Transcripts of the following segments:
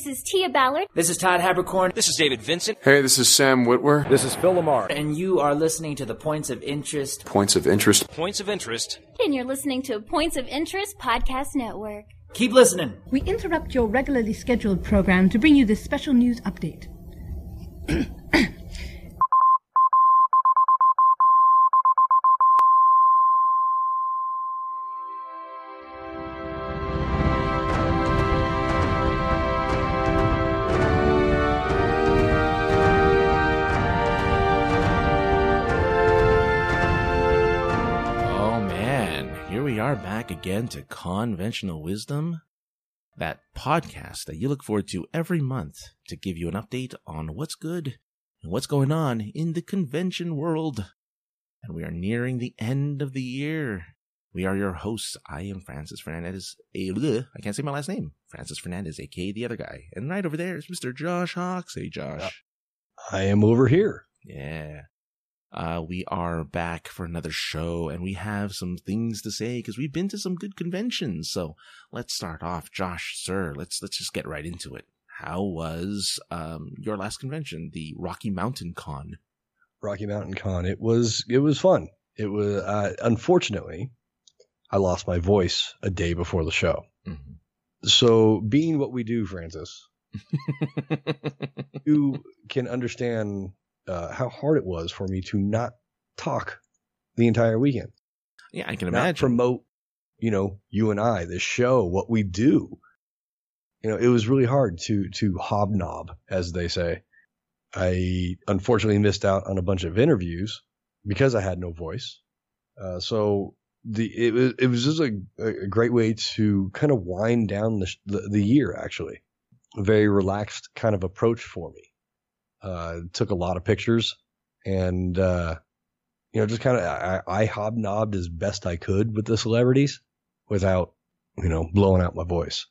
This is Tia Ballard. This is Todd Haberkorn. This is David Vincent. Hey, this is Sam Witwer. This is Phil LaMarr. And you are listening to the Points of Interest. Points of Interest. Points of Interest. And you're listening to Points of Interest Podcast Network. Keep listening. We interrupt your regularly scheduled program to bring you this special news update. back again to Conventional Wisdom, that podcast that you look forward to every month to give you an update on what's good and what's going on in the convention world. And we are nearing the end of the year. We are your hosts. I am Francis Fernandez. I can't say my last name. Francis Fernandez, aka the other guy. And right over there is Mr. Josh Hawks. Hey, Josh. I am over here. Yeah. Uh, we are back for another show and we have some things to say because we've been to some good conventions. So let's start off. Josh, sir, let's, let's just get right into it. How was, um, your last convention, the Rocky Mountain Con? Rocky Mountain Con. It was it was fun. It was uh, unfortunately, I lost my voice a day before the show. So, being what we do, Francis, you can understand uh, how hard it was for me to not talk the entire weekend. yeah, I can Not imagine. promote, you know, you and I, this show, what we do. You know, it was really hard to to hobnob, as they say. I unfortunately missed out on a bunch of interviews because I had no voice. Uh, so the it was it was just a, a great way to kind of wind down the, the the year. Actually, a very relaxed kind of approach for me. Uh, took a lot of pictures and uh, you know just kind of I, I hobnobbed as best I could with the celebrities without you know blowing out my voice.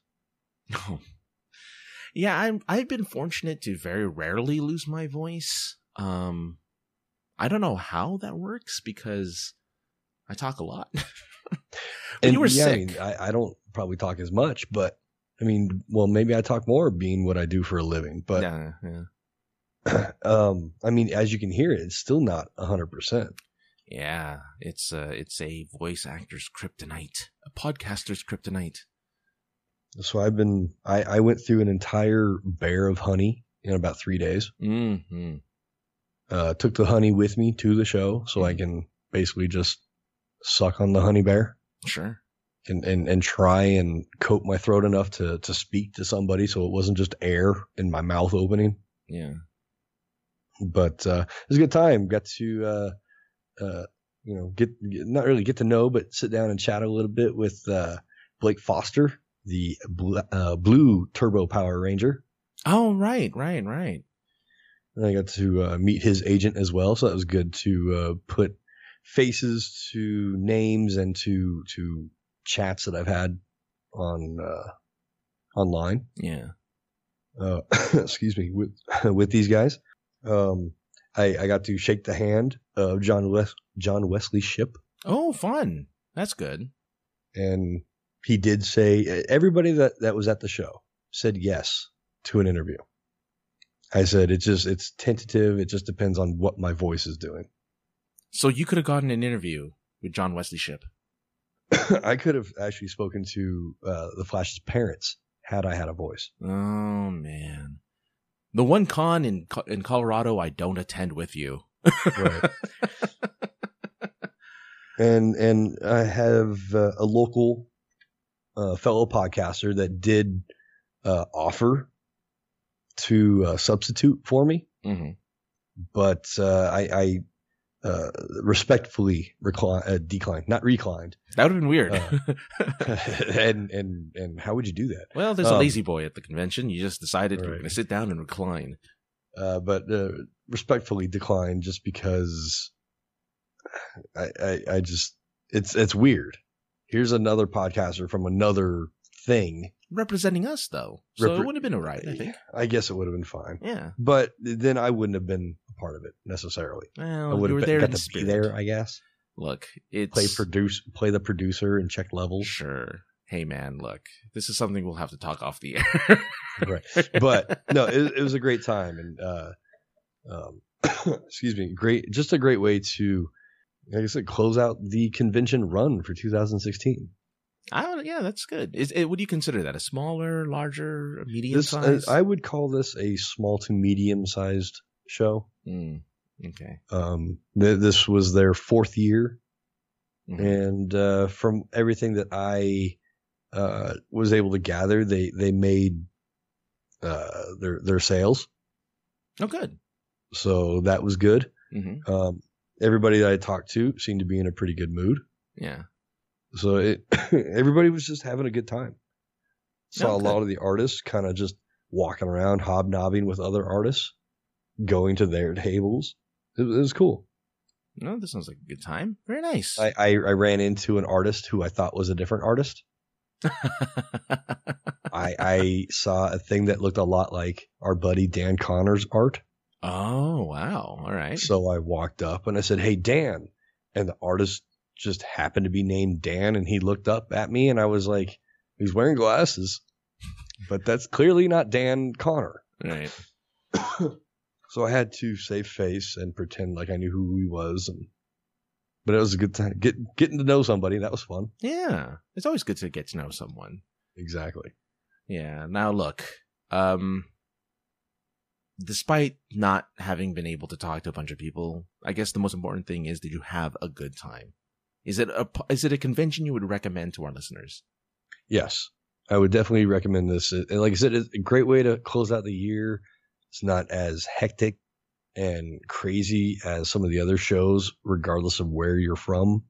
yeah, I'm, I've been fortunate to very rarely lose my voice. Um, I don't know how that works because I talk a lot. And you were yeah, I, sick. mean, I, I don't probably talk as much, but I mean, well, maybe I talk more being what I do for a living. But yeah, yeah. um, I mean, as you can hear, it's still not hundred percent. Yeah, it's a it's a voice actor's kryptonite, a podcaster's kryptonite. So I've been I, I went through an entire bear of honey in about three days. Mm-hmm. Uh, took the honey with me to the show so I can basically just suck on the honey bear Sure. and, and, and try and coat my throat enough to, to speak to somebody so it wasn't just air in my mouth opening. Yeah. But uh, it was a good time. Got to uh, uh, you know get, get not really get to know, but sit down and chat a little bit with uh, Blake Foster, the bl- uh, blue Turbo Power Ranger. Oh, right, right, right. And I got to uh, meet his agent as well, so that was good to uh, put faces to names and to to chats that I've had on uh, online. Yeah. Uh, excuse me with with these guys. Um, I, I got to shake the hand of John Wes- John Wesley Shipp, Oh, fun. That's good. and he did say everybody that that was at the show said yes to an interview. I said it's just it's tentative. It just depends on what my voice is doing. So you could have gotten an interview with John Wesley Shipp. I could have actually spoken to uh, the Flash's parents had I had a voice. Oh man, the one con in in Colorado I don't attend with you. Right. and and I have uh, a local uh, fellow podcaster that did uh, offer to uh, substitute for me, hmm but uh, I, I uh, respectfully recline, uh, declined, not reclined. That would have been weird. Uh, and and and how would you do that? well, there's a um, lazy boy at the convention. You just decided we're going to sit down and recline. uh, but uh, respectfully declined just because I, I I just it's it's weird. Here's another podcaster from another thing. Representing us though, so Repre- it would have been alright. I think. I guess it would have been fine, Yeah. but then I wouldn't have been a part of it necessarily. I Well, would were have there got to spirit. be there, I guess. Look, it's Play produce, play the producer and check levels. Sure. hey man, look, this is something we'll have to talk off the air. right. But no, it, it was a great time, and uh, um, excuse me, great, just a great way to, like I said, close out the convention run for 2016. I don't, yeah, that's good. Is it, would you consider that a smaller, larger, medium This, size? I would call this a small to medium sized show. Mm, okay. Um, th- this was their fourth year, Mhm. and uh, from everything that I uh, was able to gather, they they made uh, their their sales, Oh, good. so that was good. hmm Um, everybody that I talked to seemed to be in a pretty good mood, Yeah. so it everybody was just having a good time. Saw Oh, a lot of the artists kind of just walking around, hobnobbing with other artists, going to their tables. It, was- it was cool. No, this sounds like a good time. Very nice. I, I, I ran into an artist who I thought was a different artist. I, I saw a thing that looked a lot like our buddy Dan Connor's art. oh, wow. All right. So I walked up and I said, Hey, Dan. And the artist just happened to be named Dan. And he looked up at me and I was like, He's wearing glasses, but that's clearly not Dan Connor. right. So I had to save face and pretend like I knew who he was. And, but it was a good time. Get, getting to know somebody. That was fun. Yeah. It's always good to get to know someone. Exactly. Yeah. Now look, um, despite not having been able to talk to a bunch of people, I guess the most important thing is that you have a good time? Is it a is it a convention you would recommend to our listeners? Yes, I would definitely recommend this. Like I said, it's a great way to close out the year. It's not as hectic and crazy as some of the other shows, regardless of where you're from,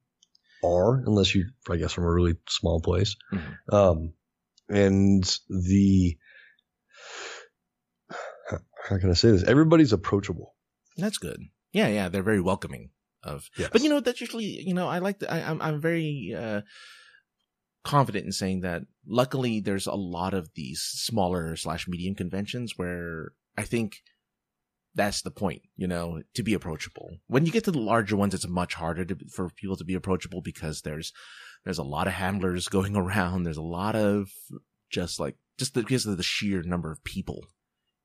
are, unless you're, I guess, from a really small place. Mhm. Um, and the how can I say this? Everybody's approachable. That's good. Yeah, yeah, they're very welcoming of. Yes. But you know, that's usually you know I like the, I, I'm I'm very uh, confident in saying that. Luckily, there's a lot of these smaller slash medium conventions where I think that's the point. You know, to be approachable. When you get to the larger ones, it's much harder to, for people to be approachable because there's there's a lot of handlers going around. There's a lot of just like just because of the sheer number of people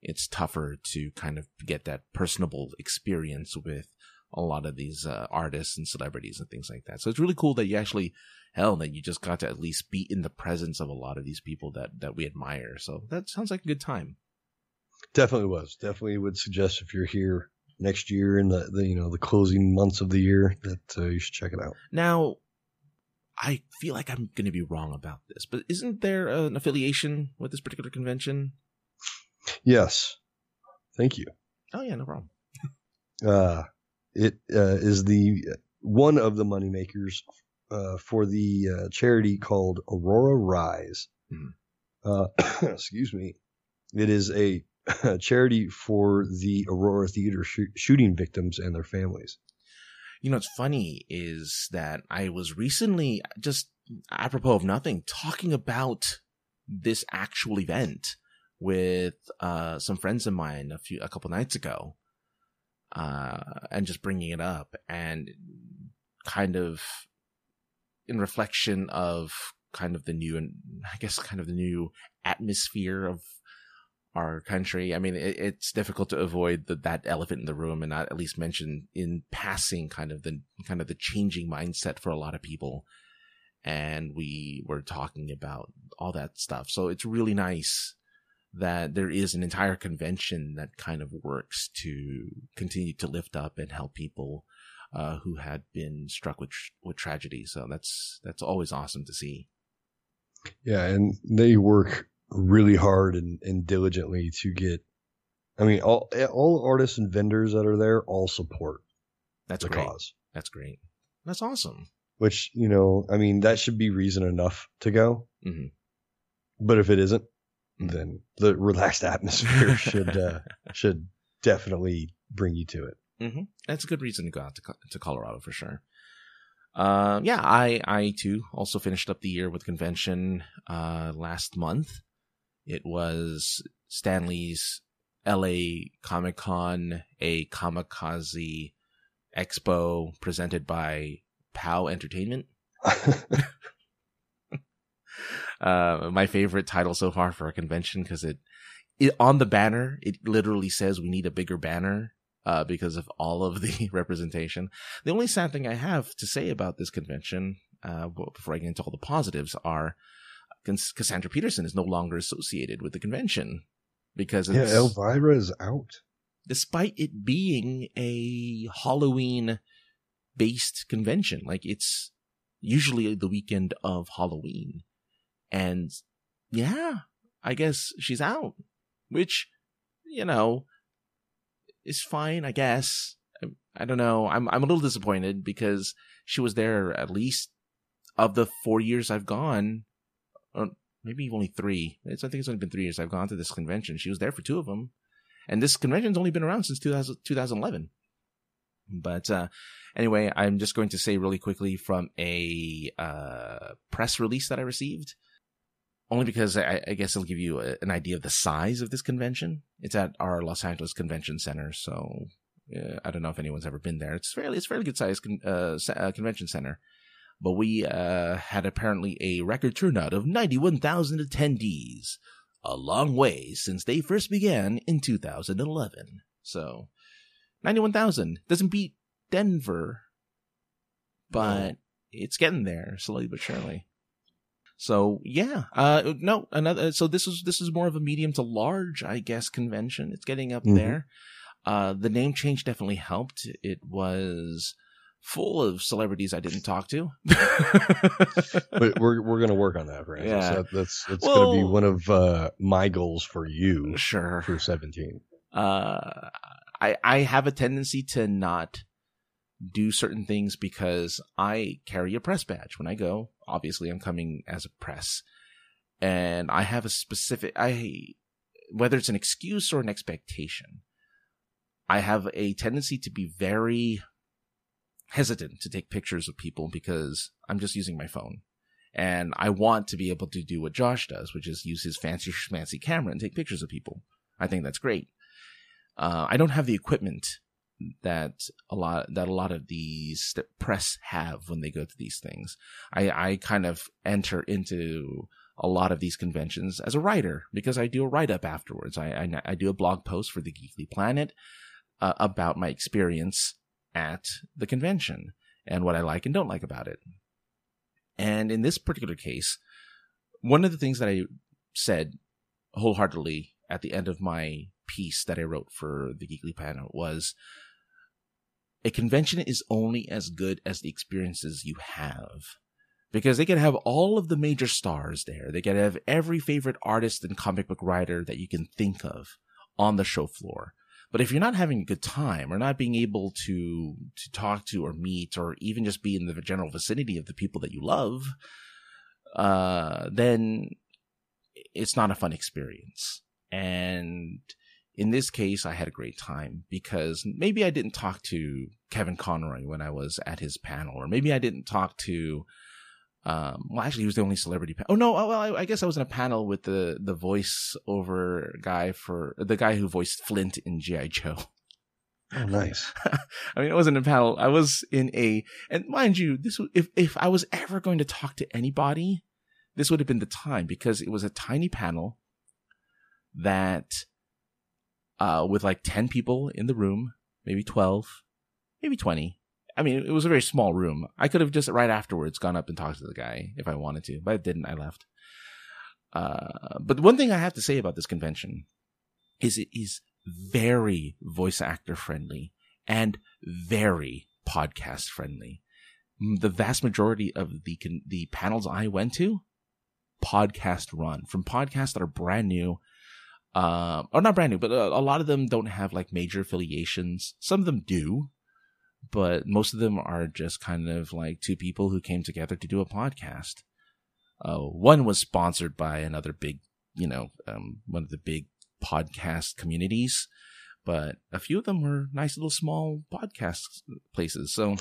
it's tougher to kind of get that personable experience with a lot of these uh, artists and celebrities and things like that. So it's really cool that you actually, hell, that you just got to at least be in the presence of a lot of these people that that we admire. So that sounds like a good time. Definitely was. Definitely would suggest if you're here next year in the, the you know the closing months of the year that uh, you should check it out. Now, I feel like I'm going to be wrong about this, but isn't there an affiliation with this particular convention? Yes. Thank you. Oh yeah, no problem. Uh, it uh, is the one of the moneymakers uh, for the uh, charity called Aurora Rise. Mhm. Uh, excuse me. It is a charity for the Aurora Theater shoo- shooting victims and their families. You know, what's funny is that I was recently just apropos of nothing talking about this actual event with uh, some friends of mine a few a couple nights ago, uh, and just bringing it up and kind of in reflection of kind of the new and I guess kind of the new atmosphere of our country. I mean, it, it's difficult to avoid the, that elephant in the room and not at least mention in passing kind of the kind of the changing mindset for a lot of people. And we were talking about all that stuff. So it's really nice that there is an entire convention that kind of works to continue to lift up and help people uh, who had been struck with with tragedy. So that's that's always awesome to see. Yeah, and they work really hard and, and diligently to get. I mean, all all artists and vendors that are there all support That's the great. cause. That's great. That's awesome. Which you know, I mean, that should be reason enough to go. Mhm. But if it isn't, Mhm. then the relaxed atmosphere should uh, should definitely bring you to it. hmm That's a good reason to go out to, to Colorado for sure. Uh, yeah, I, I too also finished up the year with convention, uh, last month. It was Stan Lee's LA Comic Con, a Comikaze expo presented by POW Entertainment. uh, my favorite title so far for a convention because it, it on the banner it literally says we need a bigger banner uh, because of all of the representation. The only sad thing I have to say about this convention, uh, before I get into all the positives, are Cassandra Peterson is no longer associated with the convention because yeah, Elvira is out. Despite it being a Halloween based convention, like it's usually the weekend of Halloween. And yeah, I guess she's out, which, you know, is fine, I guess. I, I don't know. I'm, I'm a little disappointed because she was there at least of the four years I've gone, or maybe only three. It's, I think it's only been three years I've gone to this convention. She was there for two of them. And this convention's only been around since 2000, 2011. But, uh, anyway, I'm just going to say really quickly from a, uh, press release that I received only because I, I, guess it'll give you a, an idea of the size of this convention. It's at our Los Angeles Convention Center, so uh, I don't know if anyone's ever been there. It's fairly it's fairly good sized con- uh, uh, convention center, but we uh, had apparently a record turnout of ninety one thousand attendees, a long way since they first began in two thousand eleven. So ninety one thousand doesn't beat Denver, but it's getting there slowly but surely. So yeah, uh, no, another. So this is this is more of a medium to large, I guess, convention. It's getting up mm-hmm. there. Uh, the name change definitely helped. It was full of celebrities I didn't talk to. but we're we're gonna work on that, Francis. Yeah. That, that's it's well, gonna be one of uh, my goals for you. Sure. For seventeen. Uh, I I have a tendency to not do certain things because I carry a press badge when I go. Obviously, I'm coming as a press, and I have a specific I whether it's an excuse or an expectation. I have a tendency to be very hesitant to take pictures of people because I'm just using my phone. And I want to be able to do what Josh does, which is use his fancy schmancy camera and take pictures of people. I think that's great. Uh, I don't have the equipment that a lot that a lot of these press have when they go to these things. I I kind of enter into a lot of these conventions as a writer because I do a write up afterwards. I, I, I do a blog post for the Geekly Planet uh, about my experience at the convention and what I like and don't like about it. And in this particular case, one of the things that I said wholeheartedly at the end of my piece that I wrote for the Geekly Planet was a convention is only as good as the experiences you have. Because they can have all of the major stars there. They can have every favorite artist and comic book writer that you can think of on the show floor. But if you're not having a good time or not being able to to talk to or meet or even just be in the general vicinity of the people that you love, uh, then it's not a fun experience. And in this case, I had a great time because maybe I didn't talk to Kevin Conroy when I was at his panel, or maybe I didn't talk to. Um, well, actually, he was the only celebrity. Pa- oh no! Oh, well, I, I, guess I was in a panel with the the voiceover guy for the guy who voiced Flint in GI Joe. Oh, nice. I mean, I wasn't in a panel. I was in a, and mind you, this if if I was ever going to talk to anybody, this would have been the time because it was a tiny panel that uh, with like 10 people in the room, maybe 12, maybe 20. I mean, it was a very small room. I could have just right afterwards gone up and talked to the guy if I wanted to, but I didn't. I left. Uh, but one thing I have to say about this convention is it is very voice actor friendly and very podcast friendly. The vast majority of the the panels I went to, podcast run from podcasts that are brand new uh, or not brand new, but a, a, lot of them don't have like major affiliations. Some of them do, but most of them are just kind of like two people who came together to do a podcast. Uh, one was sponsored by another big, you know, um, one of the big podcast communities, but a few of them were nice little small podcast places. So,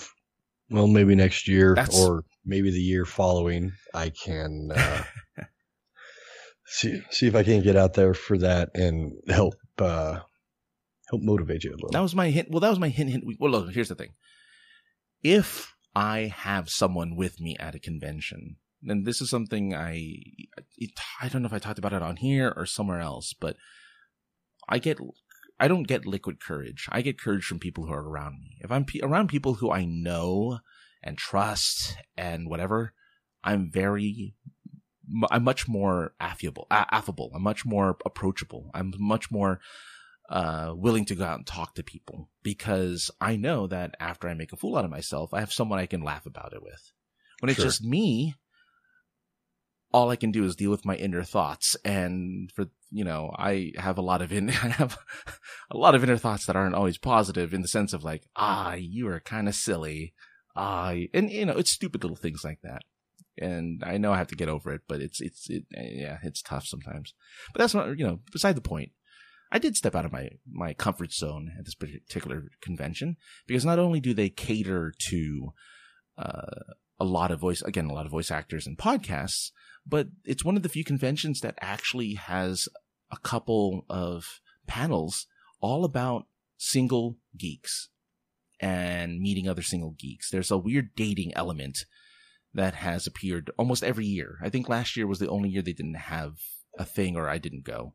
well, maybe next year or maybe the year following, I can uh, see see if I can get out there for that and help uh, help motivate you a little. That was my hint. Well, that was my hint. hint. Well, look, here's the thing. If I have someone with me at a convention, and this is something I, it, I don't know if I talked about it on here or somewhere else, but I get, I don't get liquid courage. I get courage from people who are around me. If I'm pe- around people who I know and trust and whatever, I'm very, I'm much more affable, affable. I'm much more approachable. I'm much more, uh, willing to go out and talk to people because I know that after I make a fool out of myself, I have someone I can laugh about it with. When it's Sure. just me, all I can do is deal with my inner thoughts. And for, you know, I have a lot of in, I have a lot of inner thoughts that aren't always positive in the sense of like, ah, you are kind of silly. Ah, and you know, it's stupid little things like that. And I know I have to get over it, but it's, it's, it, yeah, it's tough sometimes. But that's not, you know, beside the point. I did step out of my, my comfort zone at this particular convention because not only do they cater to, uh, a lot of voice, again, a lot of voice actors and podcasts, but it's one of the few conventions that actually has a couple of panels all about single geeks and meeting other single geeks. There's a weird dating element that has appeared almost every year. I think last year was the only year they didn't have a thing or I didn't go.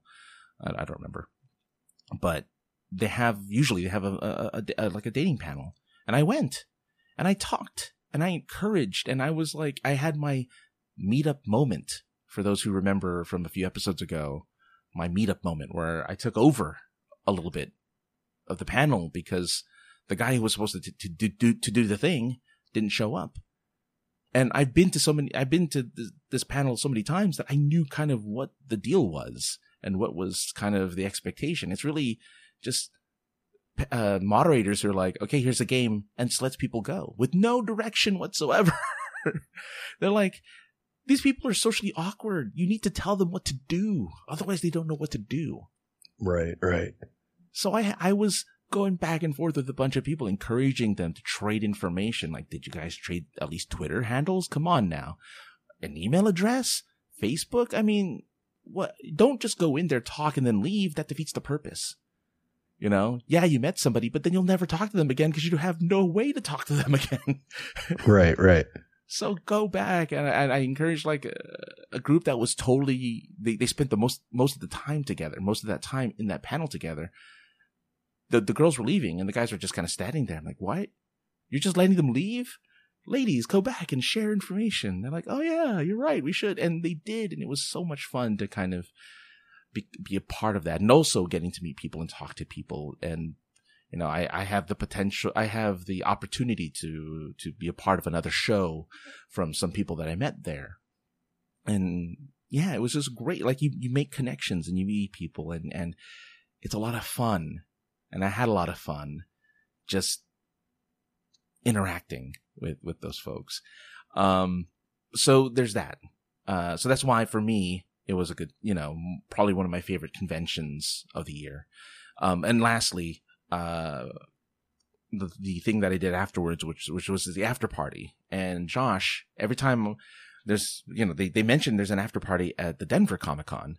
I, I don't remember, but they have usually they have a, a, a- a like a dating panel. And I went and I talked and I encouraged and I was like, I had my meetup moment. For those who remember from a few episodes ago, my meetup moment where I took over a little bit of the panel because the guy who was supposed to, to, to do, to do the thing didn't show up. And I've been to so many, I've been to this, this panel so many times that I knew kind of what the deal was and what was kind of the expectation. It's really just uh, moderators who are like, okay, here's a game and just lets people go with no direction whatsoever. They're like, these people are socially awkward. You need to tell them what to do. Otherwise they don't know what to do. Right, right. So I, I was going back and forth with a bunch of people, encouraging them to trade information. Like, did you guys trade at least Twitter handles? Come on now. An email address? Facebook? I mean, what? Don't just go in there, talk, and then leave. That defeats the purpose. You know? Yeah, you met somebody, but then you'll never talk to them again because you have no way to talk to them again. Right, right. So go back, and I, and I encourage like a, a group that was totally they, they spent the most most of the time together, most of that time in that panel together. The the girls were leaving, and the guys were just kind of standing there. I'm like, what? You're just letting them leave? Ladies, go back and share information. They're like, oh yeah, you're right, we should, and they did, and it was so much fun to kind of be be a part of that, and also getting to meet people and talk to people and you know, I, I have the potential, I have the opportunity to, to be a part of another show from some people that I met there. And yeah, it was just great. Like you, you make connections and you meet people and, and it's a lot of fun. And I had a lot of fun just interacting with, with those folks. Um, so there's that. Uh, so that's why for me, it was a good, you know, probably one of my favorite conventions of the year. Um, and lastly, uh, the the thing that I did afterwards, which which was the after party. And Josh, every time there's you know they they mention there's an after party at the Denver Comic Con,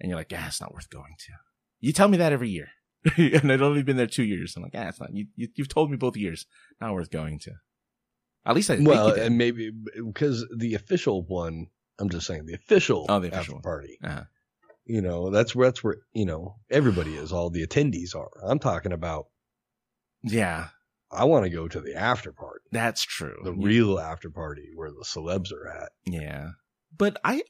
and you're like, yeah, it's not worth going to. You tell me that every year, and I'd only been there two years. I'm like, yeah, it's not. You, you you've told me both years, not worth going to. At least I think Well, and maybe because the official one, I'm just saying the official, Oh, the official after party. Uh-huh. You know, that's where that's where you know everybody is. All the attendees are. I'm talking about. Yeah, I want to go to the after party, that's true. the You- real after party where the celebs are at. Yeah. But I,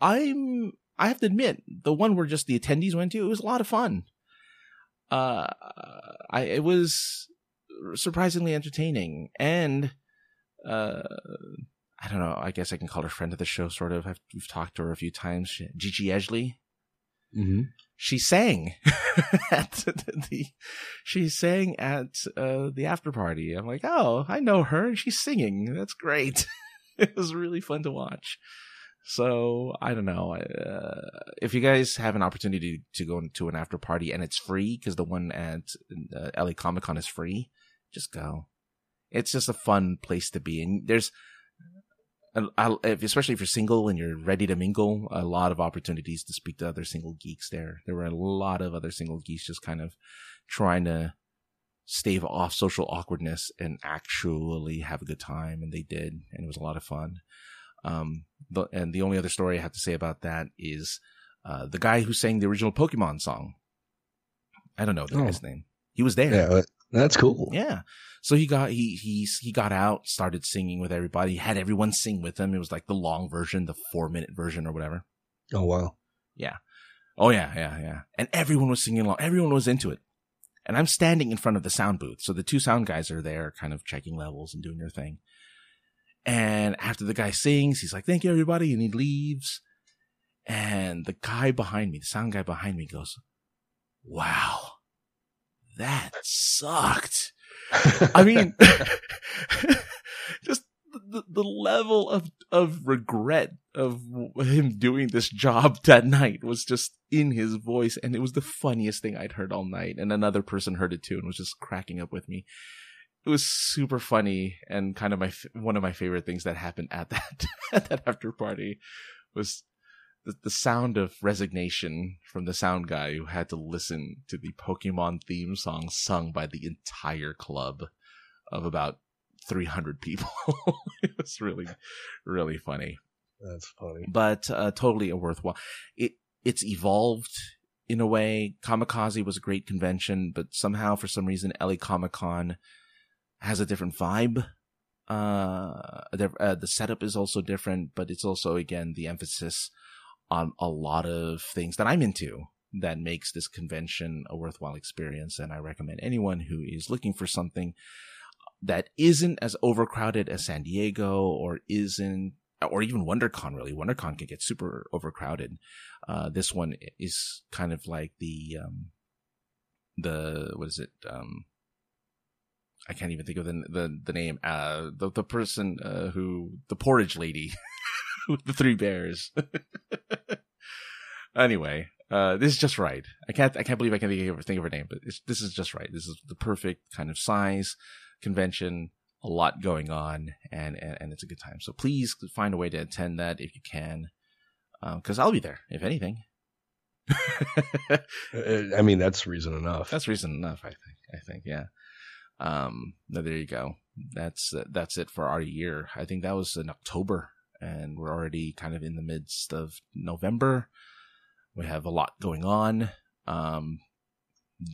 I'm, I have to admit, the one where just the attendees went to, it was a lot of fun. Uh, I, it was surprisingly entertaining and, uh, I don't know. I guess I can call her friend of the show, sort of. I've, we've talked to her a few times. She- Gigi Edgley. Mm-hmm. She sang at the, she sang at uh, the after party. I'm like, oh, I know her, and she's singing. That's great. it was really fun to watch. So I don't know uh, if you guys have an opportunity to go to an after party and it's free because the one at uh, LA Comic Con is free. Just go. It's just a fun place to be, and there's I'll, especially if you're single and you're ready to mingle, a lot of opportunities to speak to other single geeks there. There were a lot of other single geeks just kind of trying to stave off social awkwardness and actually have a good time. And they did. And it was a lot of fun. Um, the, and the only other story I have to say about that is uh, the guy who sang the original Pokemon song. I don't know the Oh. guy's name. He was there. Yeah, that's cool. Yeah. So he got he he he got out, started singing with everybody. He had everyone sing with him. It was like the long version, the four minute version or whatever. Oh wow. Yeah. Oh yeah, yeah, yeah. And everyone was singing along. Everyone was into it. And I'm standing in front of the sound booth. So the two sound guys are there kind of checking levels and doing their thing. And after the guy sings, he's like, thank you everybody. And he leaves. And the guy behind me, the sound guy behind me goes, wow, that sucked. I mean, just the, the level of, of regret of him doing this job that night was just in his voice. And it was the funniest thing I'd heard all night. And another person heard it too and was just cracking up with me. It was super funny and kind of my, one of my favorite things that happened at that, at that after party was the, the sound of resignation from the sound guy who had to listen to the Pokemon theme song sung by the entire club of about 300 people. it was really, really funny, That's funny. but uh, totally a worthwhile. It it's evolved in a way. Comikaze was a great convention, but somehow for some reason LA Comic Con has a different vibe. Uh, the, uh, the setup is also different, but it's also again the emphasis on a lot of things that I'm into that makes this convention a worthwhile experience. And I recommend anyone who is looking for something that isn't as overcrowded as San Diego or isn't, or even WonderCon really. WonderCon can get super overcrowded. Uh, this one is kind of like the, um, the, what is it? Um, I can't even think of the, the, the name, uh, the, the person, uh, who, the porridge lady with the three bears. anyway, uh, this is just right. I can't, I can't believe I can't think of, think of her name, but it's, this is just right. This is the perfect kind of size convention, a lot going on, and, and, and it's a good time. So please find a way to attend that if you can, um, cause I'll be there, if anything. Uh, I mean, that's reason enough. That's reason enough, I think. I think, yeah. Um, no, there you go. That's uh, that's it for our year. I think that was in October, and we're already kind of in the midst of November. We have a lot going on. Um,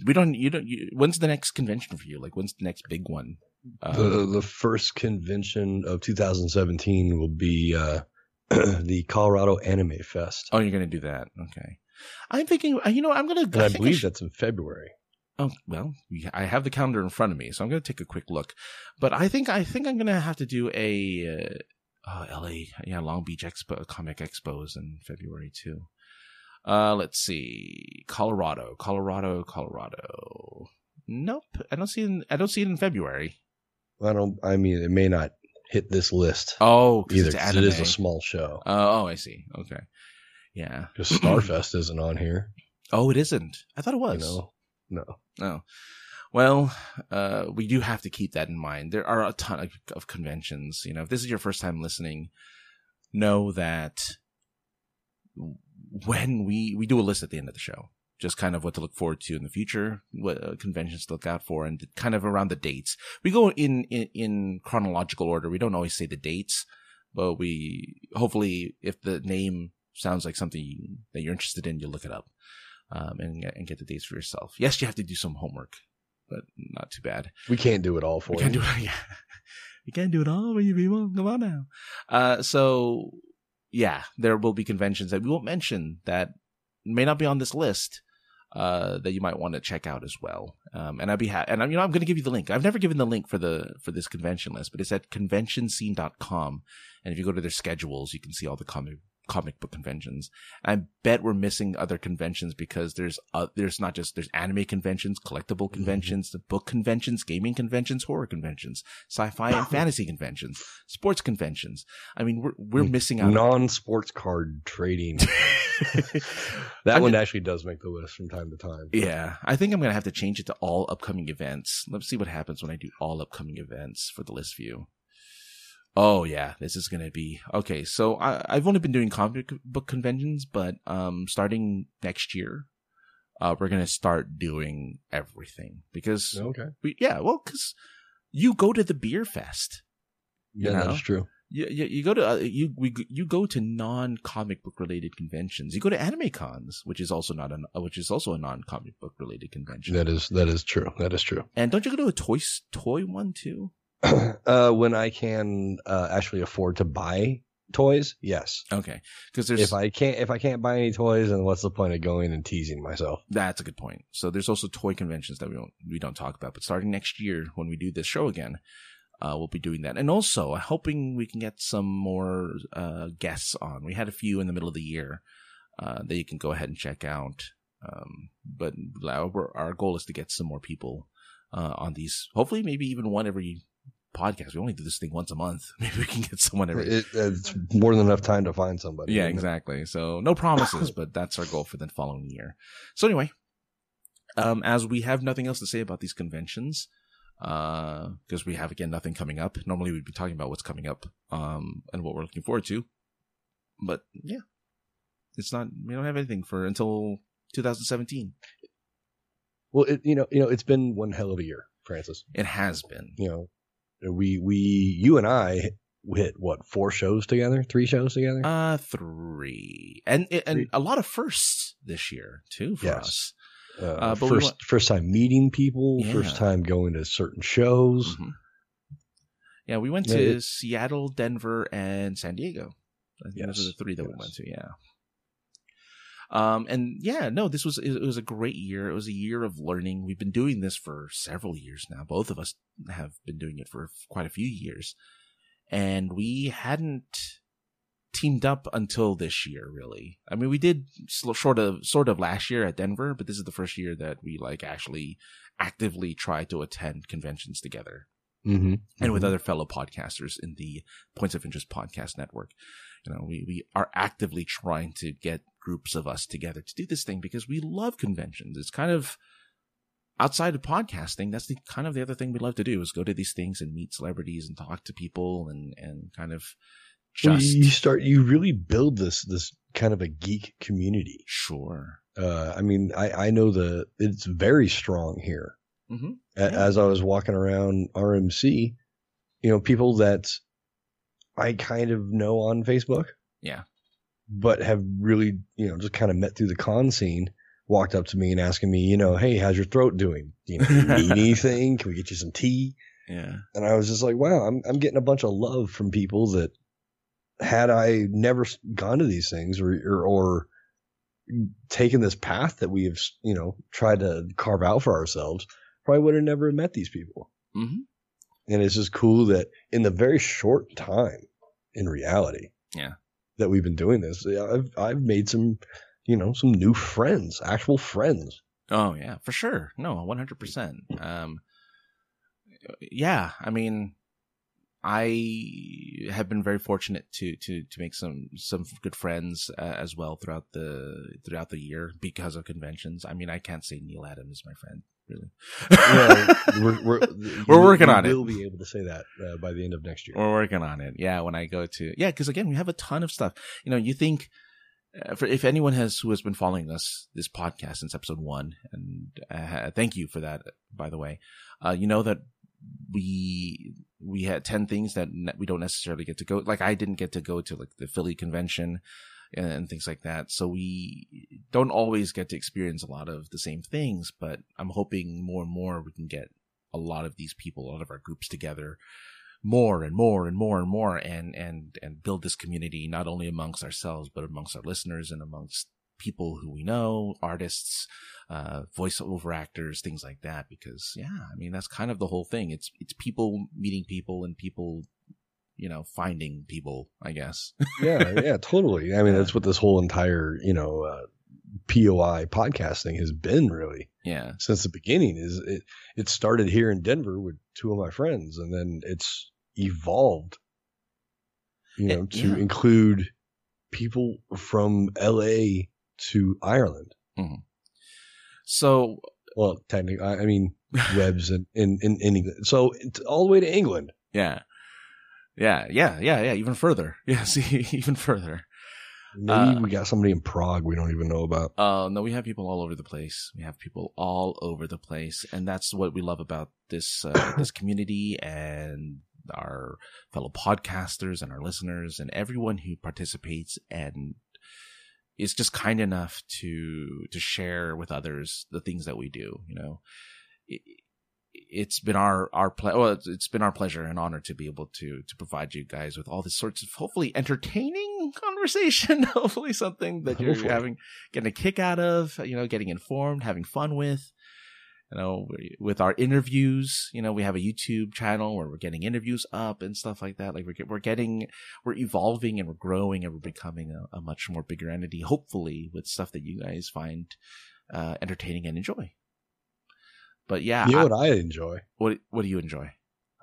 we don't. You don't. You, when's the next convention for you? Like, when's the next big one? Um, the the first convention of 2017 will be uh, the Colorado Anime Fest, oh, you're gonna do that. Okay. I'm thinking. uh, You know, I'm gonna. I think believe should- that's in February. Oh well, I have the calendar in front of me, so I'm going to take a quick look. But I think I think I'm going to have to do a uh, uh, L.A. yeah Long Beach Expo Comic Expos in February too. Uh, let's see, Colorado, Colorado, Colorado. Nope, I don't see it. In, I don't see it in February. I don't. I mean, it may not hit this list Oh, either. it's it is a small show. Uh, oh, I see. Okay, yeah. Because Starfest isn't on here. Oh, it isn't. I thought it was. You know, no. No. well, uh, we do have to keep that in mind. There are a ton of, of conventions. You know, if this is your first time listening, know that when we we do a list at the end of the show, just kind of what to look forward to in the future, what uh, conventions to look out for, and kind of around the dates. We go in, in in chronological order. We don't always say the dates, but we hopefully, if the name sounds like something that you're interested in, you'll look it up um, and and get the dates for yourself. Yes, you have to do some homework, but not too bad. We can't do it all for We can't you. do it. Yeah. We can't do it all for you people. Come on now. Uh, so yeah, there will be conventions that we won't mention that may not be on this list. Uh, that you might want to check out as well. Um, and I'd be ha- and I'm, you know, I'm going to give you the link. I've never given the link for the, for this convention list, but it's at conventionscene.com. And if you go to their schedules, you can see all the comic, comic book conventions. I bet we're missing other conventions because there's uh, there's not just there's anime conventions, collectible conventions, the book conventions, gaming conventions, horror conventions, sci-fi and fantasy conventions, sports conventions. I mean, we're we're missing out. Non-sports card trading. That I'm one ju- actually does make the list from time to time. Yeah, I think I'm gonna have to change it to all upcoming events. Let's see what happens when I do all upcoming events for the list view. Oh yeah, this is gonna be okay. So I, I've only been doing comic book conventions, but um, starting next year, uh, we're gonna start doing everything because Okay. we yeah, well, because you go to the beer fest, Yeah, know? that's true. you, you, you go to uh, you we you go to non comic book related conventions. You go to anime cons, which is also not an which is also a non comic book related convention. That is that is true. That is true. And don't you go to a toy toy one too? uh, when I can uh, actually afford to buy toys, yes. Okay, because there's If I can't if I can't buy any toys, then what's the point of going and teasing myself? That's a good point. So there's also toy conventions that we don't we don't talk about, but starting next year when we do this show again, uh, we'll be doing that. And also, hoping we can get some more uh, guests on. We had a few in the middle of the year uh, that you can go ahead and check out. Um, but our, our goal is to get some more people uh, on these. Hopefully, maybe even one every podcast. We only do this thing once a month. Maybe we can get someone every. It, it's more than enough time to find somebody. Yeah, isn't it? exactly. So no promises, but that's our goal for the following year. So anyway, um, as we have nothing else to say about these conventions, uh, because we have again nothing coming up. Normally we'd be talking about what's coming up, um, and what we're looking forward to. But yeah, it's not. We don't have anything for until 2017. Well, it, you know, you know, it's been one hell of a year, Francis. It has been. You know, we we you and I hit what four shows together, three shows together. Uh, three, and and a lot of firsts this year too for Yes. us. Uh, uh, we first want- first time meeting people, Yeah. first time going to certain shows. Mhm. Yeah, we went Yeah, to it- Seattle, Denver, and San Diego. I think those are the three that we went to. Yeah. Um, and yeah, no, this was it was a great year. It was a year of learning. We've been doing this for several years now. Both of us have been doing it for quite a few years, and we hadn't teamed up until this year. Really, I mean, we did sort of sort of last year at Denver, but this is the first year that we like actually actively try to attend conventions together Mm-hmm. and with other fellow podcasters in the Points of Interest podcast network. You know, we, we are actively trying to get groups of us together to do this thing because we love conventions. It's kind of outside of podcasting. That's the kind of the other thing we love to do is go to these things and meet celebrities and talk to people and, and kind of Well, just you start you really build this this kind of a geek community. sure. Uh, I mean, I I know the it's very strong here. Mm-hmm. A- Yeah. As I was walking around RMC, you know, people that I kind of know on Facebook, Yeah. But have really, you know, just kind of met through the con scene, walked up to me and asking me, you know, hey, how's your throat doing? You know, you need anything? Can we get you some tea? Yeah. And I was just like, wow, I'm I'm getting a bunch of love from people that had I never gone to these things or or, or taken this path that we have, you know, tried to carve out for ourselves, probably would have never met these people. Mm-hmm. And it's just cool that in the very short time, in reality, Yeah. That we've been doing this, I've I've made some, you know, some new friends, actual friends. Oh yeah, for sure. No, one hundred percent. Um, yeah, I mean, I have been very fortunate to to to make some some good friends uh, as well throughout the throughout the year because of conventions. I mean, I can't say Neal Adams is my friend, really. Yeah, we're we're, We're working we on it. We'll be able to say that uh, by the end of next year. We're working on it. Yeah, when I go to yeah, because again, we have a ton of stuff. You know, you think uh, for if anyone has who has been following us this podcast since episode one, and uh, thank you for that, by the way. Uh, you know that we we had ten things that we don't necessarily get to go. Like I didn't get to go to like the Philly convention and, and things like that. So we don't always get to experience a lot of the same things. But I'm hoping more and more we can get a lot of these people, a lot of our groups together more and more and more and more and and and build this community not only amongst ourselves but amongst our listeners and amongst people who we know artists uh voiceover actors things like that because yeah i mean that's kind of the whole thing it's it's people meeting people and people you know finding people i guess yeah, yeah, totally. I mean, that's what this whole entire, you know, uh, POI podcasting has been really yeah since the beginning. Is it? It started here in Denver with two of my friends, and then it's evolved, you know, It- to yeah. include people from LA to Ireland. so Well, technically, I, I mean, webs and in, in, in England. So all the way to England. yeah yeah yeah yeah yeah even further yeah see even further Maybe Uh, we got somebody in Prague we don't even know about. Uh, no, we have people all over the place. We have people all over the place, and that's what we love about this uh, this community and our fellow podcasters and our listeners and everyone who participates and is just kind enough to to share with others the things that we do. You know, it, it's been our our ple- well, it's, it's been our pleasure and honor to be able to to provide you guys with all this sorts of hopefully entertaining conversation. hopefully something that you're having getting a kick out of. You know, getting informed, having fun with. You know, we- with our interviews, you know, we have a YouTube channel where we're getting interviews up and stuff like that. Like we're get- we're getting we're evolving and we're growing and we're becoming a, a much more bigger entity. Hopefully, with stuff that you guys find uh, entertaining and enjoy. But yeah, You know I- what I enjoy? what what do you enjoy?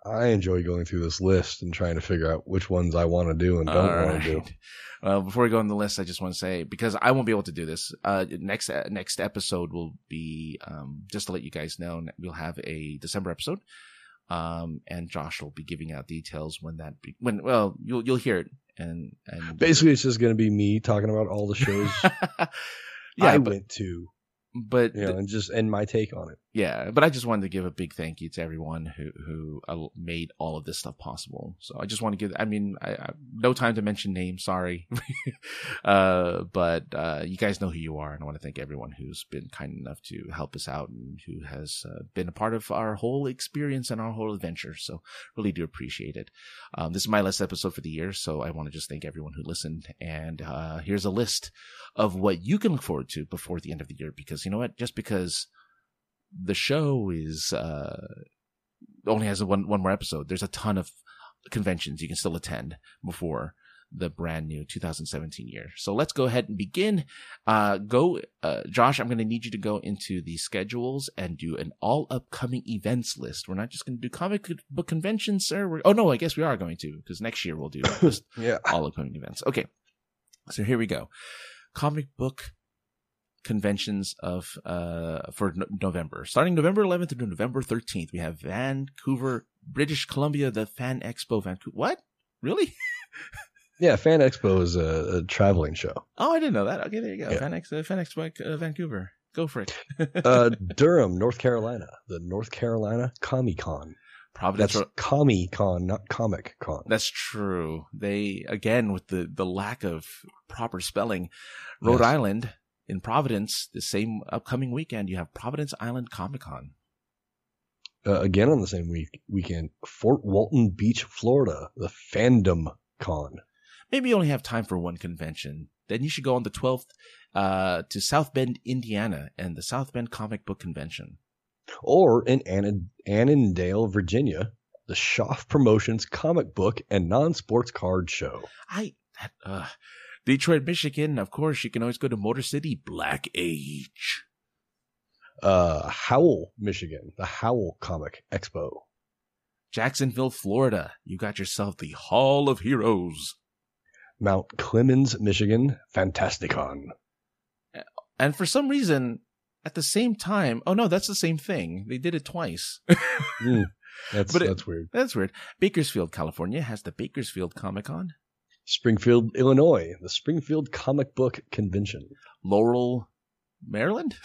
I enjoy going through this list and trying to figure out which ones I want to do and don't want to do. Well, before we go on the list, I just want to say because I won't be able to do this. Uh, next uh, next episode will be um, just to let you guys know. We'll have a December episode, um, and Josh will be giving out details when that be, when well you'll you'll hear it and and Basically, it's just going to be me talking about all the shows yeah, I but, went to, but you know, and just and my take on it. Yeah, but I just wanted to give a big thank you to everyone who who uh, made all of this stuff possible. So I just want to give. I mean, I, I no time to mention names. Sorry, uh, but uh, you guys know who you are, and I want to thank everyone who's been kind enough to help us out and who has uh, been a part of our whole experience and our whole adventure. So really do appreciate it. Um, this is my last episode for the year, so I want to just thank everyone who listened. And uh, here's a list of what you can look forward to before the end of the year, because you know what? Just because the show is uh only has one one more episode. There's a ton of conventions you can still attend before the brand new 2017 year. So let's go ahead and begin. Uh go uh Josh, I'm going to need you to go into the schedules and do an all upcoming events list. We're not just going to do comic book conventions, sir. We're, oh no, I guess we are going to because next year we'll do just Yeah. all upcoming events. Okay. So here we go. Comic book conventions of uh for no- November. Starting November 11th to November 13th, we have Vancouver, British Columbia, the Fan Expo Vancouver. What? Really? Yeah, Fan Expo is a, a traveling show. Oh, I didn't know that. Okay, there you go. Yeah. Fan, Ex- uh, Fan Expo uh, Vancouver. Go for it. Uh, Durham, North Carolina, the North Carolina Comic Con. Providence. That's Ro- Comic Con, not Comic Con. That's true. They again with the the lack of proper spelling. Rhode Yes. Island in Providence, the same upcoming weekend, you have Providence Island Comic Con. Uh, again on the same week weekend, Fort Walton Beach, Florida, the Fandom Con. maybe you only have time for one convention, then you should go on the 12th uh, to South Bend, Indiana, and the South Bend Comic Book Convention. Or in Anna- Annandale, Virginia, the Schaff Promotions Comic Book and Non-Sports Card Show. I that uh, Detroit, Michigan. Of course, you can always go to Motor City Black Age. Uh, Howell, Michigan, the Howell Comic Expo. Jacksonville, Florida. You got yourself the Hall of Heroes. Mount Clemens, Michigan, Fantasticon. And for some reason, at the same time, oh no, that's the same thing. They did it twice. Hmm, that's But it- that's weird. That's weird. Bakersfield, California has the Bakersfield Comic Con. Springfield, Illinois, the Springfield Comic Book Convention. Laurel, Maryland?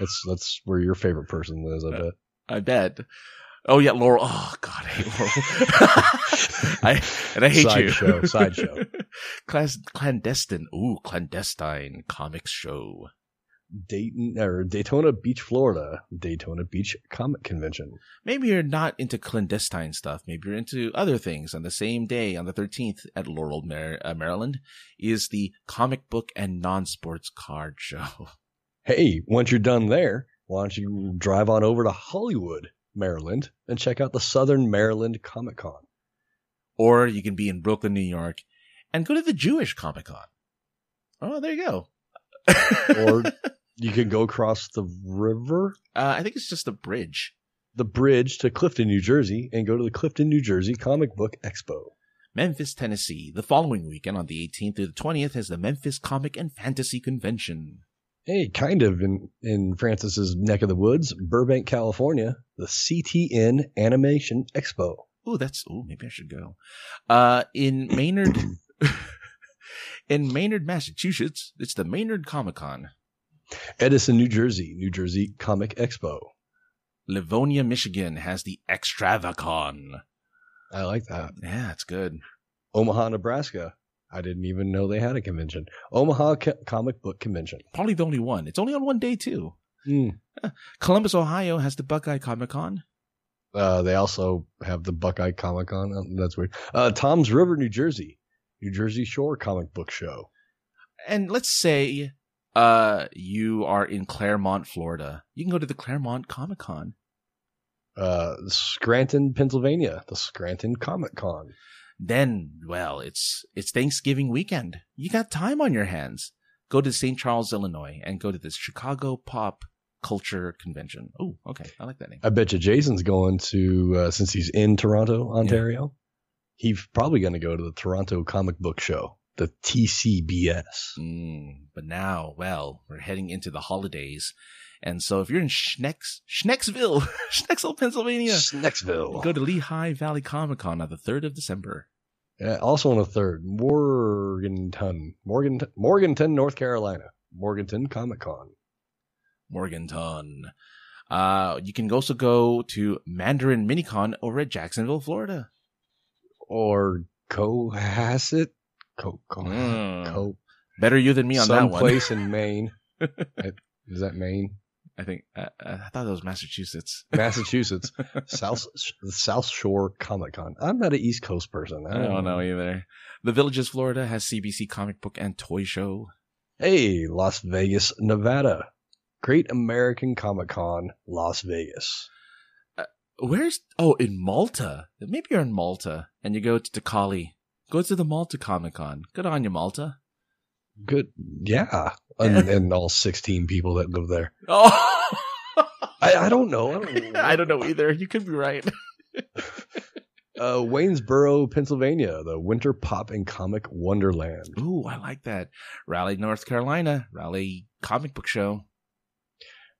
That's that's where your favorite person lives, I Uh, bet. I bet. Oh yeah, Laurel. Oh god, I hate Laurel. I and I hate you. Sideshow, sideshow. Class clandestine. Ooh, clandestine comics show. Dayton or Daytona Beach, Florida, Daytona Beach Comic Convention. Maybe you're not into clandestine stuff. Maybe you're into other things. On the same day, on the 13th at Laurel, uh, Maryland, is the comic book and non-sports card show. Hey, once you're done there, why don't you drive on over to Hollywood, Maryland, and check out the Southern Maryland Comic Con? Or you can be in Brooklyn, New York, and go to the Jewish Comic Con. Oh, there you go. Or you can go across the river, uh, I think it's just a bridge. the bridge to Clifton, New Jersey, and go to the Clifton, New Jersey Comic Book Expo. Memphis, Tennessee. The following weekend on the 18th through the 20th is the Memphis Comic and Fantasy Convention. Hey, kind of in, in Francis's neck of the woods, Burbank, California, the CTN Animation Expo. Oh, that's oh, maybe I should go. Uh in Maynard in Maynard, Massachusetts, it's the Maynard Comic Con. Edison, New Jersey, New Jersey Comic Expo. Livonia, Michigan has the Extravacon. I like that. Yeah, it's good. Omaha, Nebraska. I didn't even know they had a convention. Omaha Co- Comic Book Convention. Probably the only one. It's only on one day too. Hmm. Columbus, Ohio has the Buckeye Comic Con. Uh, they also have the Buckeye Comic Con. Uh, That's weird. Uh, Toms River, New Jersey. New Jersey Shore Comic Book Show. And let's say uh you are in Clermont, Florida. You can go to the Clermont Comic Con. Uh, Scranton, Pennsylvania. The Scranton Comic Con. Then, well, it's it's Thanksgiving weekend. You got time on your hands. Go to St. Charles, Illinois, and go to this Chicago Pop Culture Convention. Oh, okay, I like that name. I bet you Jason's going to, uh, since he's in Toronto, Ontario, he's probably going to go to the Toronto Comic Book Show, the TCBS. Mm, but now, well, we're heading into the holidays, and so if you're in Schnecks, Schnecksville, Schnecksville, Pennsylvania, Snacksville. go to Lehigh Valley Comic Con on the third of December. Yeah, also on the third, Morganton, Morganton, Morganton, North Carolina, Morganton Comic Con. Morganton. Uh, you can also go to Mandarin Minicon over at Jacksonville, Florida. or Cohasset, Co, Co, Mm. Co Better you than me on that one. someplace in Maine. I- Is that Maine? I think uh, I thought that was Massachusetts. Massachusetts, South South Shore Comic Con. I'm not an East Coast person. I don't know either. The Villages, Florida has CBC comic book and toy show. Hey, Las Vegas, Nevada, Great American Comic Con, Las Vegas. Where's oh in Malta? Maybe you're in Malta and you go to Takali. Go to the Malta Comic Con. Good on you, Malta. Good, yeah, and, and all 16 people that live there. Oh, I, I don't know. I don't know. I don't know either. You could be right. Uh, Waynesboro, Pennsylvania, the Winter Pop and Comic Wonderland. Ooh, I like that. Raleigh, North Carolina. Raleigh Comic Book Show.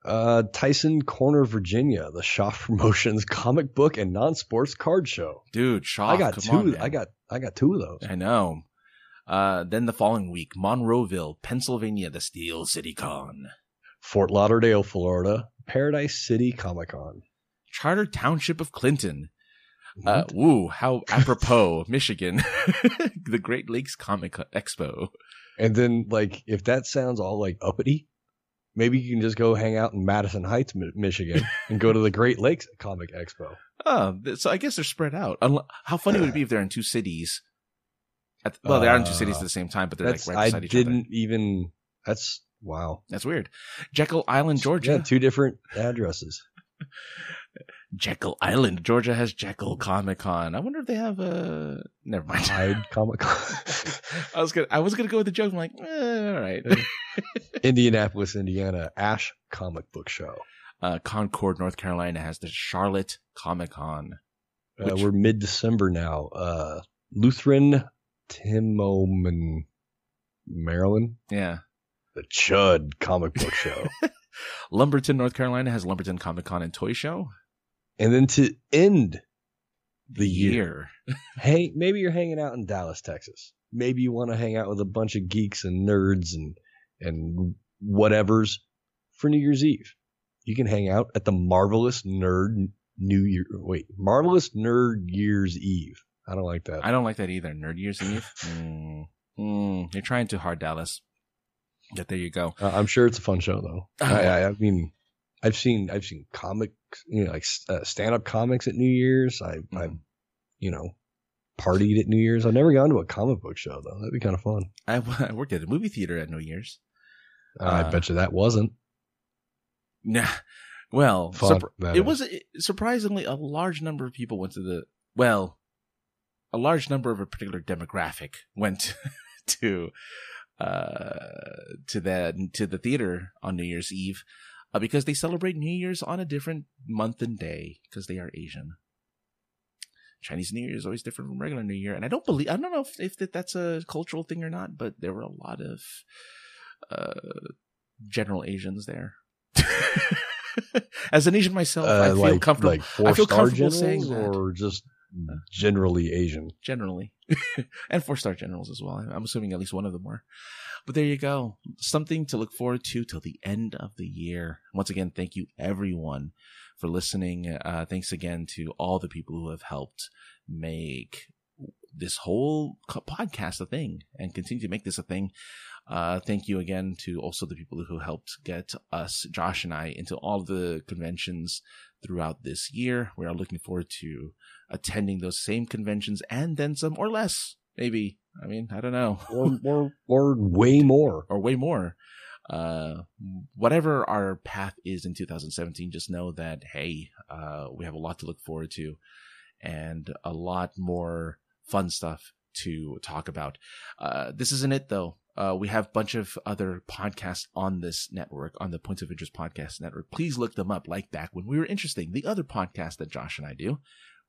Uh, Tyson Corner, Virginia, the Shaw Promotions Comic Book and Non-Sports Card Show. Dude, Shaw. I got two. on. I got I got two of those. I know. Uh, then the following week, Monroeville, Pennsylvania, the Steel City Con. Fort Lauderdale, Florida, Paradise City Comic Con. Charter Township of Clinton. Uh, woo, how apropos, Michigan. the Great Lakes Comic Expo. and then like if that sounds all like uppity, maybe you can just go hang out in Madison Heights, Michigan, and go to the Great Lakes Comic Expo. Oh, so I guess they're spread out. How funny would it be if they're in two cities? At well, they are in two cities at the same time, but they're like right I beside each didn't even. That's wow. That's weird. Jekyll Island, Georgia. Yeah, two different addresses. Jekyll Island, Georgia has Jekyll Comic Con. I wonder if they have uh Never mind. Hyde Comic Con. I was gonna, I was gonna go with the joke. I'm like, eh, all right. Indianapolis, Indiana, Ash Comic Book Show. Uh, Concord, North Carolina has the Charlotte Comic Con. Uh, we're mid December now. Uh, Lutherville Timonium, Maryland, Yeah. the Chud Comic Book Show. Lumberton, North Carolina has Lumberton Comic Con and Toy Show. and then to end the year, Year. hey, maybe you're hanging out in Dallas, Texas. Maybe you want to hang out with a bunch of geeks and nerds and and whatevers for New Year's Eve. You can hang out at the Marvelous Nerd New Year. Wait, Marvelous Nerd Year's Eve. I don't like that. I don't like that either. Nerd Year's Eve. Mm. Mm. You're trying too hard, Dallas. But there you go. Uh, I'm sure it's a fun show though. I, I, I mean, I've seen I've seen comics, you know, like uh, stand up comics at New Year's. I I Mhm. you know partied at New Year's. I've never gone to a comic book show though. That'd be kind of fun. I, I worked at a movie theater at New Year's. Uh, I bet you that wasn't Nah. Well, fun. that it was it- surprisingly a large number of people went to the well, a large number of a particular demographic went to uh to the to the theater on New Year's Eve uh, because they celebrate New Year's on a different month and day because they are Asian. Chinese New Year is always different from regular New Year, and I don't believe I don't know if, if that, that's a cultural thing or not, but there were a lot of uh general Asians there. As an Asian myself, I uh, feel like comfortable like four I feel star comfortable saying that. or just generally Asian. generally, and four star generals as well. I'm assuming at least one of them were. But there you go. Something to look forward to till the end of the year. Once again, thank you everyone for listening. Uh, thanks again to all the people who have helped make this whole podcast a thing and continue to make this a thing. Uh, thank you again to also the people who helped get us, Josh and I, into all the conventions throughout this year. We are looking forward to attending those same conventions and then some or less, maybe. I mean, I don't know. or, or, or way more. or way more. Uh, whatever our path is in 2017, just know that, hey, uh, we have a lot to look forward to and a lot more fun stuff to talk about. Uh, this isn't it though. Uh, we have a bunch of other podcasts on this network, on the Points of Interest Podcast Network. Please look them up, like back when we were interesting. The other podcast that Josh and I do,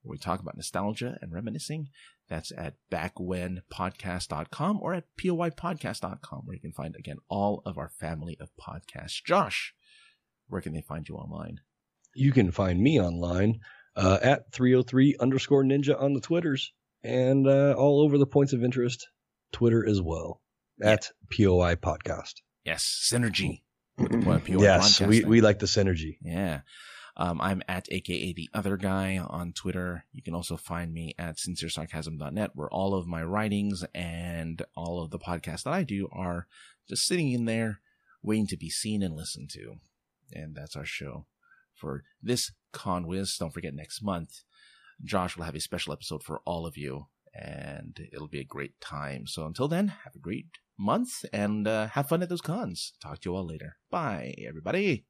where we talk about nostalgia and reminiscing, that's at backwhenpodcast.com or at poypodcast.com, where you can find, again, all of our family of podcasts. Josh, where can they find you online? You can find me online uh, at 303 underscore ninja on the Twitters and uh, all over the Points of Interest Twitter as well at POI Podcast. Yes, synergy. With the POI yes, we, we like the synergy. Yeah. Um, I'm at AKA the other guy on Twitter. You can also find me at sinceresarcasm.net where all of my writings and all of the podcasts that I do are just sitting in there waiting to be seen and listened to. And that's our show for this Conwiz. Don't forget next month, Josh will have a special episode for all of you and it'll be a great time. So until then, have a great month and uh, have fun at those cons. Talk to you all later. Bye, everybody.